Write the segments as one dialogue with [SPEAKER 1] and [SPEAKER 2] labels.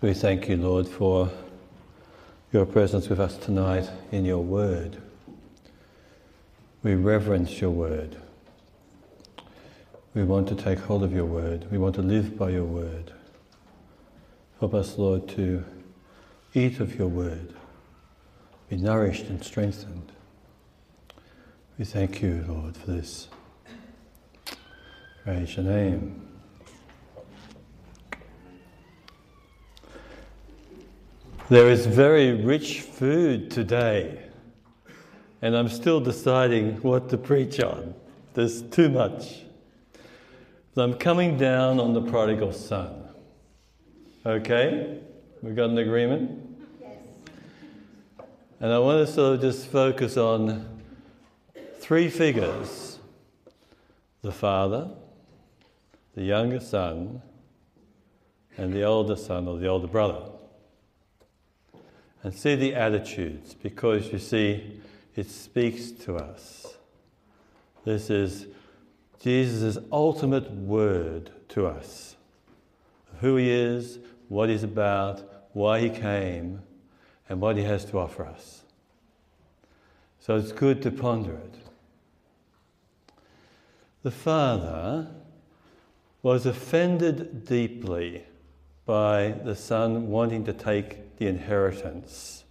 [SPEAKER 1] So we thank you, Lord, for your presence with us tonight in your word. We reverence your word. We want to take hold of your word. We want to live by your word. Help us, Lord, to eat of your word, be nourished and strengthened. We thank you, Lord, for this. Praise your name. There is very rich food today, and I'm still deciding what to preach on. There's too much. I'm coming down on the prodigal son. Okay? We got an agreement? Yes. And I want to sort of just focus on three figures the father, the younger son, and the older son or the older brother and see the attitudes because you see, it speaks to us. This is Jesus' ultimate word to us of who he is, what he's about, why he came, and what he has to offer us. So it's good to ponder it. The father was offended deeply by the son wanting to take the inheritance.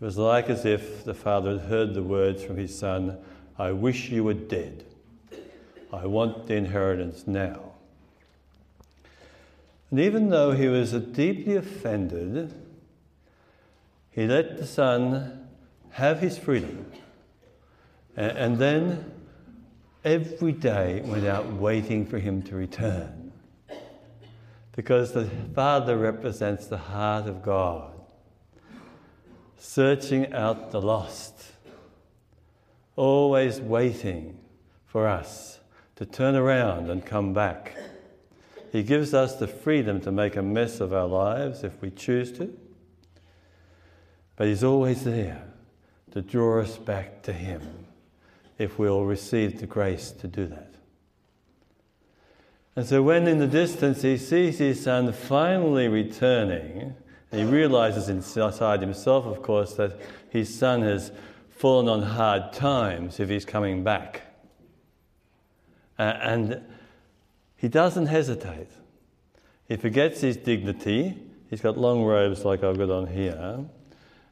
[SPEAKER 1] It was like as if the father had heard the words from his son, I wish you were dead. I want the inheritance now. And even though he was deeply offended, he let the son have his freedom. And then every day went out waiting for him to return because the Father represents the heart of God, searching out the lost, always waiting for us to turn around and come back. He gives us the freedom to make a mess of our lives if we choose to, but He's always there to draw us back to Him if we'll receive the grace to do that. And so, when in the distance he sees his son finally returning, he realizes inside himself, of course, that his son has fallen on hard times if he's coming back. Uh, and he doesn't hesitate. He forgets his dignity. He's got long robes like I've got on here.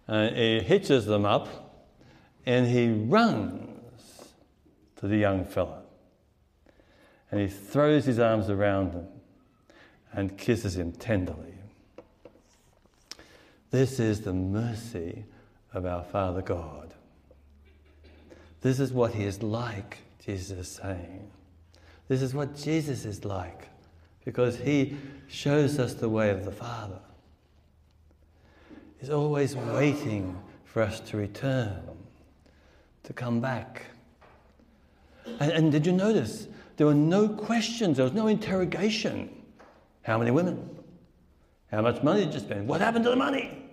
[SPEAKER 1] And he hitches them up and he runs to the young fellow and he throws his arms around him and kisses him tenderly. This is the mercy of our Father God. This is what he is like, Jesus is saying. This is what Jesus is like because he shows us the way of the Father. He's always waiting for us to return, to come back. And, and did you notice there were no questions, there was no interrogation. How many women? How much money did you spend? What happened to the money?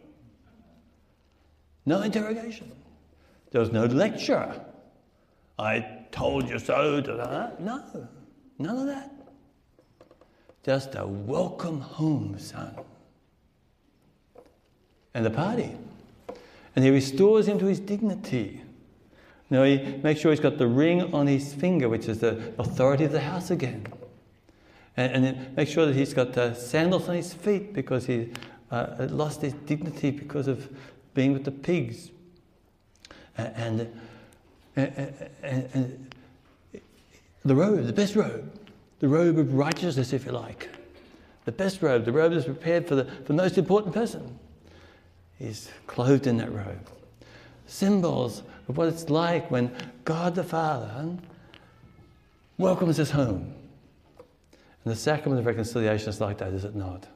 [SPEAKER 1] No interrogation. There was no lecture. I told you so. To that. No, none of that. Just a welcome home, son. And the party. And he restores him to his dignity. Now he makes sure he's got the ring on his finger, which is the authority of the house again. And, and then make sure that he's got the sandals on his feet because he uh, lost his dignity because of being with the pigs. And, and, and, and the robe, the best robe, the robe of righteousness, if you like. The best robe, the robe that's prepared for the, for the most important person. He's clothed in that robe. Symbols of what it's like when God the Father welcomes us home. And the sacrament of reconciliation is like that, is it not?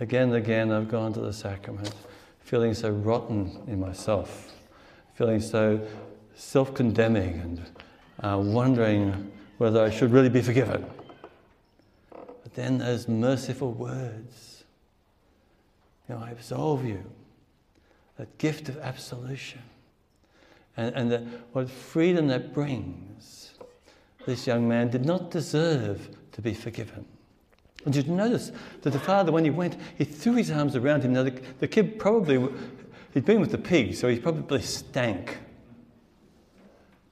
[SPEAKER 1] Again and again, I've gone to the sacrament feeling so rotten in myself, feeling so self condemning and uh, wondering whether I should really be forgiven. But then those merciful words, you know, I absolve you, that gift of absolution and, and the, what freedom that brings. This young man did not deserve to be forgiven. And did you notice that the father, when he went, he threw his arms around him? Now, the, the kid probably, he'd been with the pigs, so he probably stank.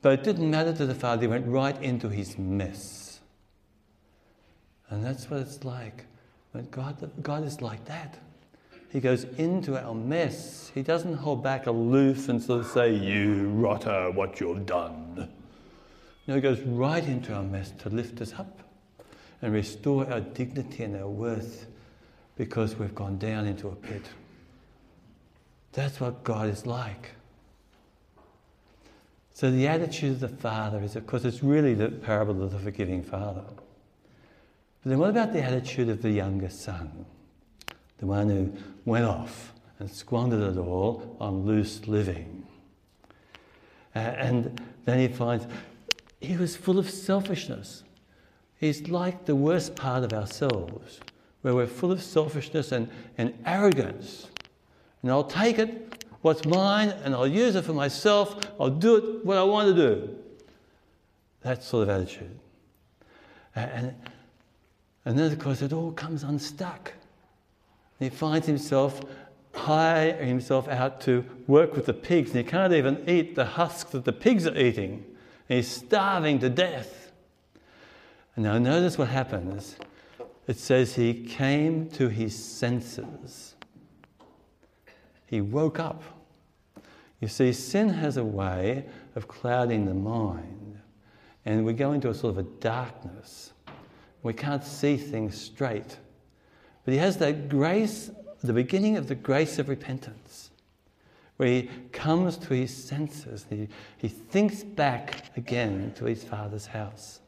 [SPEAKER 1] But it didn't matter to the father, he went right into his mess. And that's what it's like. God, God is like that. He goes into our mess. He doesn't hold back aloof and sort of say, You rotter, what you've done. No, he goes right into our mess to lift us up and restore our dignity and our worth because we've gone down into a pit. That's what God is like. So the attitude of the Father is, of course, it's really the parable of the forgiving Father. But then what about the attitude of the younger son? The one who went off and squandered it all on loose living. Uh, and then he finds he was full of selfishness. He's like the worst part of ourselves, where we're full of selfishness and, and arrogance. And I'll take it, what's mine, and I'll use it for myself. I'll do it what I want to do. That sort of attitude. And, and then, of course, it all comes unstuck. He finds himself hiring himself out to work with the pigs, and he can't even eat the husks that the pigs are eating. And he's starving to death. And now, notice what happens. It says he came to his senses. He woke up. You see, sin has a way of clouding the mind, and we go into a sort of a darkness. We can't see things straight. But he has that grace, the beginning of the grace of repentance, where he comes to his senses. He, he thinks back again to his father's house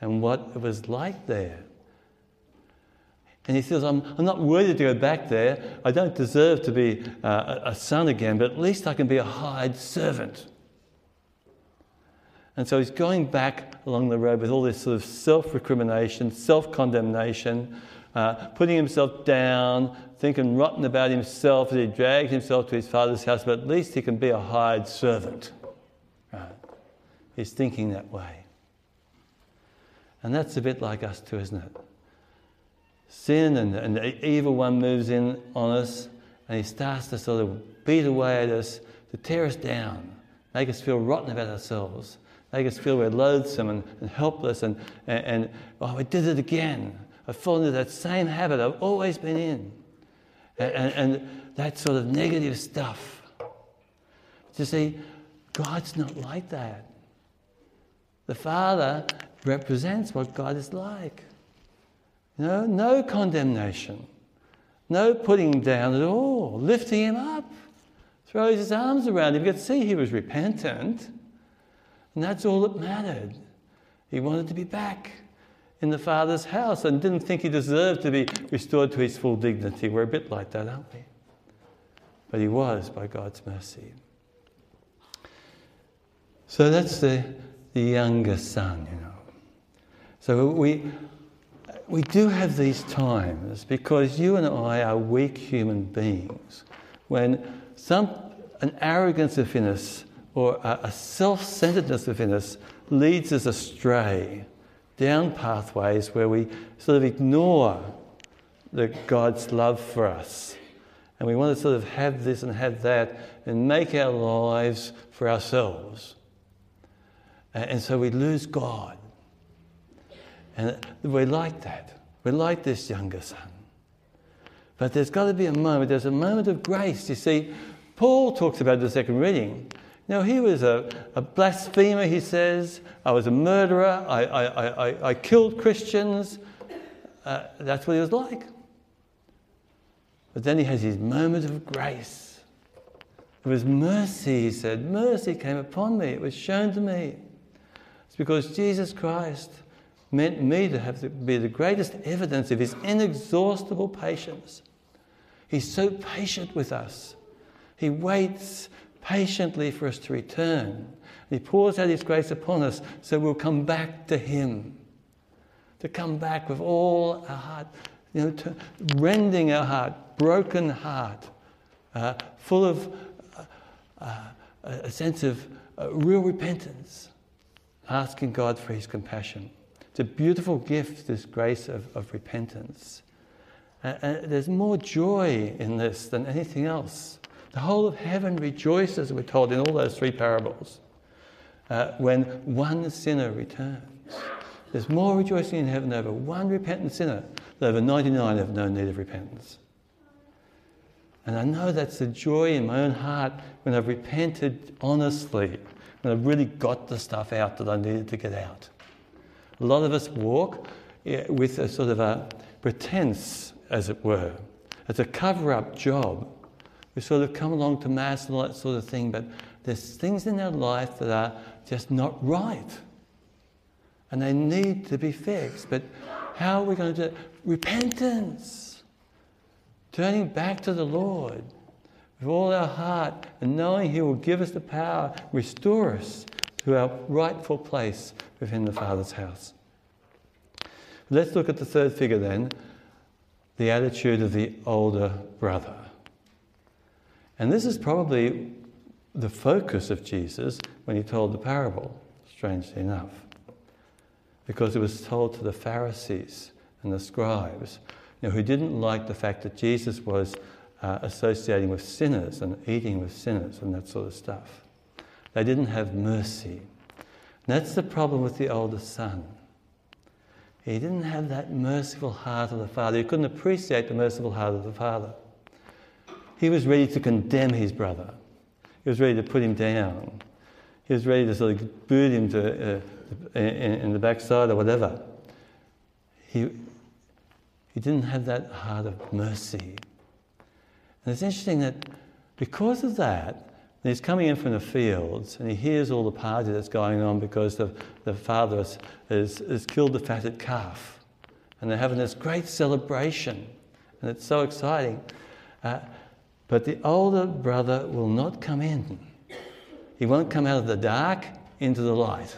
[SPEAKER 1] and what it was like there. And he says, I'm, I'm not worthy to go back there. I don't deserve to be uh, a son again, but at least I can be a hired servant. And so he's going back along the road with all this sort of self recrimination, self condemnation, uh, putting himself down, thinking rotten about himself as he drags himself to his father's house, but at least he can be a hired servant. Right? He's thinking that way. And that's a bit like us too, isn't it? Sin and, and the evil one moves in on us and he starts to sort of beat away at us, to tear us down, make us feel rotten about ourselves, make us feel we're loathsome and, and helpless and, and, and, oh, we did it again. I've fallen into that same habit I've always been in. And, and, and that sort of negative stuff. You see, God's not like that. The Father represents what God is like. You know, no condemnation, no putting him down at all, lifting him up, throws his arms around him. You could see he was repentant, and that's all that mattered. He wanted to be back in the Father's house and didn't think he deserved to be restored to his full dignity. We're a bit like that, aren't we? But he was by God's mercy. So that's the, the younger son, you know. So we, we do have these times because you and I are weak human beings when some, an arrogance within us or a, a self centeredness within us leads us astray down pathways where we sort of ignore the God's love for us. And we want to sort of have this and have that and make our lives for ourselves. And so we lose God. And we're like that. We're like this younger son. But there's got to be a moment, there's a moment of grace. You see, Paul talks about the second reading. Know, he was a, a blasphemer, he says. I was a murderer. I, I, I, I killed Christians. Uh, that's what he was like. But then he has his moment of grace. It was mercy, he said. Mercy came upon me. It was shown to me. It's because Jesus Christ meant me to have to be the greatest evidence of his inexhaustible patience. He's so patient with us. He waits patiently for us to return. He pours out His grace upon us so we'll come back to Him. To come back with all our heart, you know, to, rending our heart, broken heart, uh, full of uh, uh, a sense of uh, real repentance, asking God for His compassion. It's a beautiful gift, this grace of, of repentance. And there's more joy in this than anything else. The whole of heaven rejoices, we're told in all those three parables, uh, when one sinner returns. There's more rejoicing in heaven over one repentant sinner than over 99 have no need of repentance. And I know that's the joy in my own heart when I've repented honestly, when I've really got the stuff out that I needed to get out. A lot of us walk with a sort of a pretense, as it were. It's a cover up job. We sort of come along to Mass and all that sort of thing, but there's things in our life that are just not right. And they need to be fixed. But how are we going to do it? Repentance. Turning back to the Lord with all our heart and knowing He will give us the power, restore us to our rightful place within the Father's house. Let's look at the third figure then the attitude of the older brother. And this is probably the focus of Jesus when he told the parable, strangely enough. Because it was told to the Pharisees and the scribes, you know, who didn't like the fact that Jesus was uh, associating with sinners and eating with sinners and that sort of stuff. They didn't have mercy. And that's the problem with the older son. He didn't have that merciful heart of the Father. He couldn't appreciate the merciful heart of the Father. He was ready to condemn his brother. He was ready to put him down. He was ready to sort of boot him to, uh, in, in the backside or whatever. He, he didn't have that heart of mercy. And it's interesting that because of that, he's coming in from the fields and he hears all the party that's going on because the, the father has, has, has killed the fatted calf. And they're having this great celebration. And it's so exciting. Uh, but the older brother will not come in. He won't come out of the dark into the light.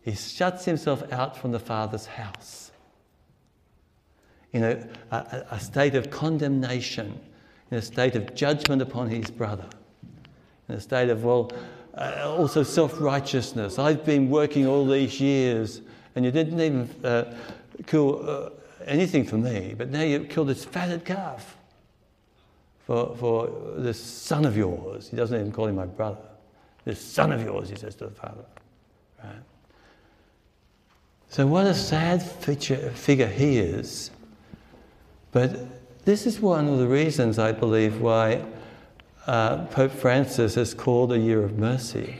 [SPEAKER 1] He shuts himself out from the Father's house in a, a, a state of condemnation, in a state of judgment upon his brother, in a state of, well, uh, also self righteousness. I've been working all these years and you didn't even uh, kill uh, anything for me, but now you've killed this fatted calf for, for this son of yours. He doesn't even call him my brother. This son of yours, he says to the father. Right? So, what a sad feature, figure he is. But this is one of the reasons, I believe, why uh, Pope Francis has called a year of mercy.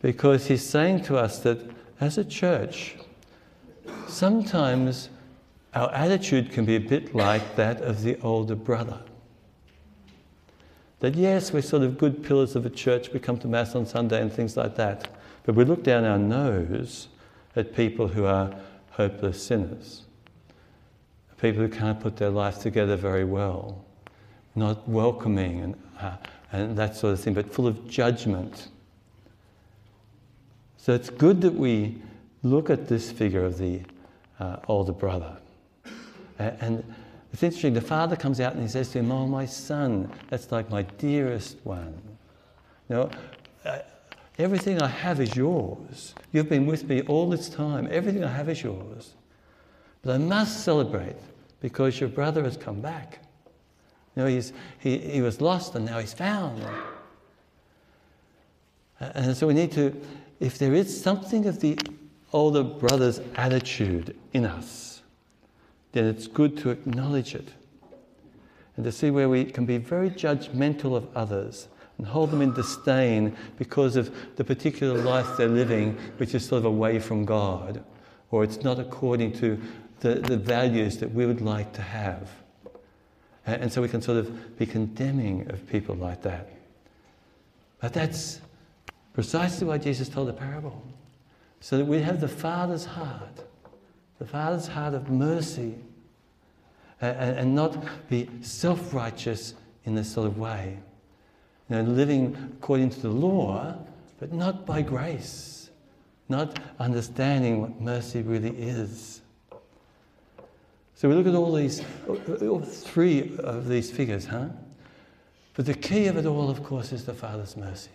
[SPEAKER 1] Because he's saying to us that as a church, sometimes our attitude can be a bit like that of the older brother. That yes, we're sort of good pillars of a church, we come to Mass on Sunday and things like that, but we look down our nose at people who are hopeless sinners, people who can't put their life together very well, not welcoming and, uh, and that sort of thing, but full of judgment. So it's good that we look at this figure of the uh, older brother. And it's interesting, the father comes out and he says to him, Oh, my son, that's like my dearest one. You know, uh, everything I have is yours. You've been with me all this time. Everything I have is yours. But I must celebrate because your brother has come back. You know, he's, he, he was lost and now he's found. And so we need to, if there is something of the older brother's attitude in us, then it's good to acknowledge it and to see where we can be very judgmental of others and hold them in disdain because of the particular life they're living, which is sort of away from God, or it's not according to the, the values that we would like to have. And, and so we can sort of be condemning of people like that. But that's precisely why Jesus told the parable, so that we have the Father's heart the Father's heart of mercy uh, and, and not be self righteous in this sort of way. You know, living according to the law, but not by grace, not understanding what mercy really is. So we look at all these, all three of these figures, huh? But the key of it all, of course, is the Father's mercy.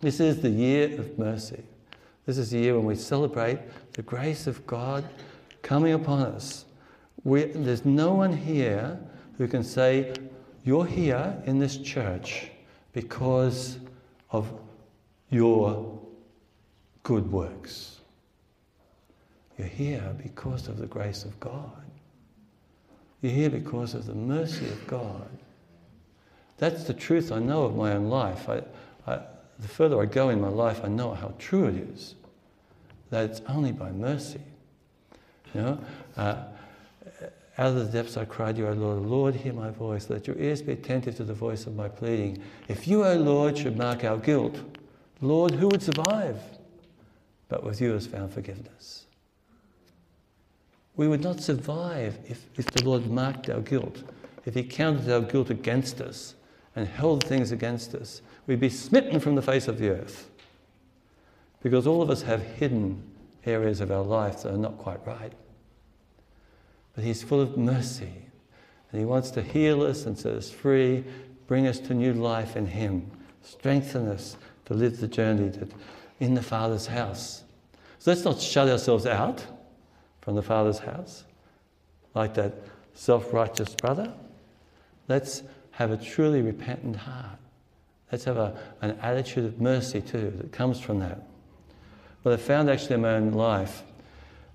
[SPEAKER 1] This is the year of mercy. This is the year when we celebrate the grace of God coming upon us. We, there's no one here who can say, You're here in this church because of your good works. You're here because of the grace of God. You're here because of the mercy of God. That's the truth I know of my own life. I, the further I go in my life, I know how true it is. That it's only by mercy. You know, uh, out of the depths I cried you, O Lord. Lord, hear my voice. Let your ears be attentive to the voice of my pleading. If you, O Lord, should mark our guilt, Lord, who would survive? But with you is found forgiveness. We would not survive if, if the Lord marked our guilt, if He counted our guilt against us and held things against us. We'd be smitten from the face of the earth. Because all of us have hidden areas of our life that are not quite right. But He's full of mercy. And He wants to heal us and set us free, bring us to new life in Him, strengthen us to live the journey that in the Father's house. So let's not shut ourselves out from the Father's house like that self righteous brother. Let's have a truly repentant heart. Let's have a, an attitude of mercy too that comes from that. What I found actually in my own life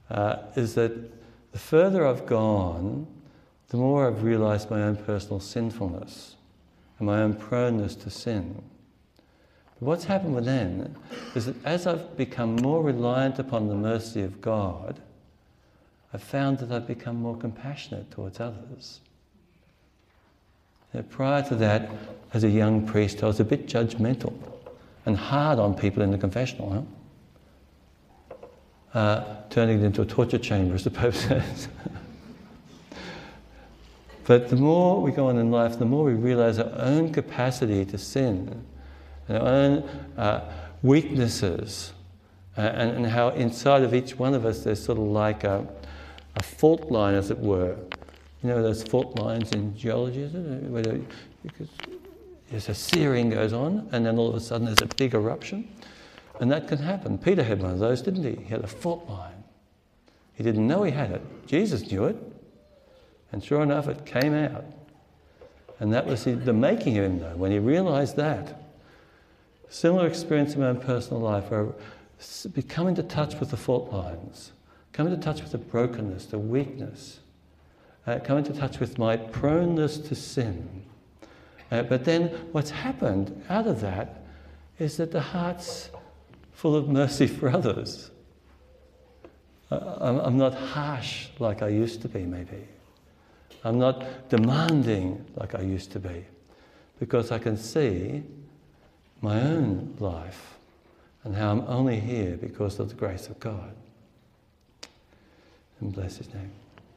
[SPEAKER 1] uh, is that the further I've gone, the more I've realized my own personal sinfulness and my own proneness to sin. But what's happened with then is that as I've become more reliant upon the mercy of God, I've found that I've become more compassionate towards others. Now, prior to that, as a young priest, I was a bit judgmental and hard on people in the confessional. Huh? uh, turning it into a torture chamber, as the Pope says. but the more we go on in life, the more we realize our own capacity to sin, and our own uh, weaknesses, uh, and, and, how inside of each one of us there's sort of like a, a fault line, as it were. You know those fault lines in geology, is it? where there's a searing goes on, and then all of a sudden there's a big eruption. And that can happen. Peter had one of those, didn't he? He had a fault line. He didn't know he had it. Jesus knew it. And sure enough, it came out. And that was the making of him, though, when he realized that. Similar experience in my own personal life where come into touch with the fault lines, come into touch with the brokenness, the weakness, uh, come into touch with my proneness to sin. Uh, but then what's happened out of that is that the heart's full of mercy for others. I'm not harsh like I used to be, maybe. I'm not demanding like I used to be because I can see my own life and how I'm only here because of the grace of God. And bless His name.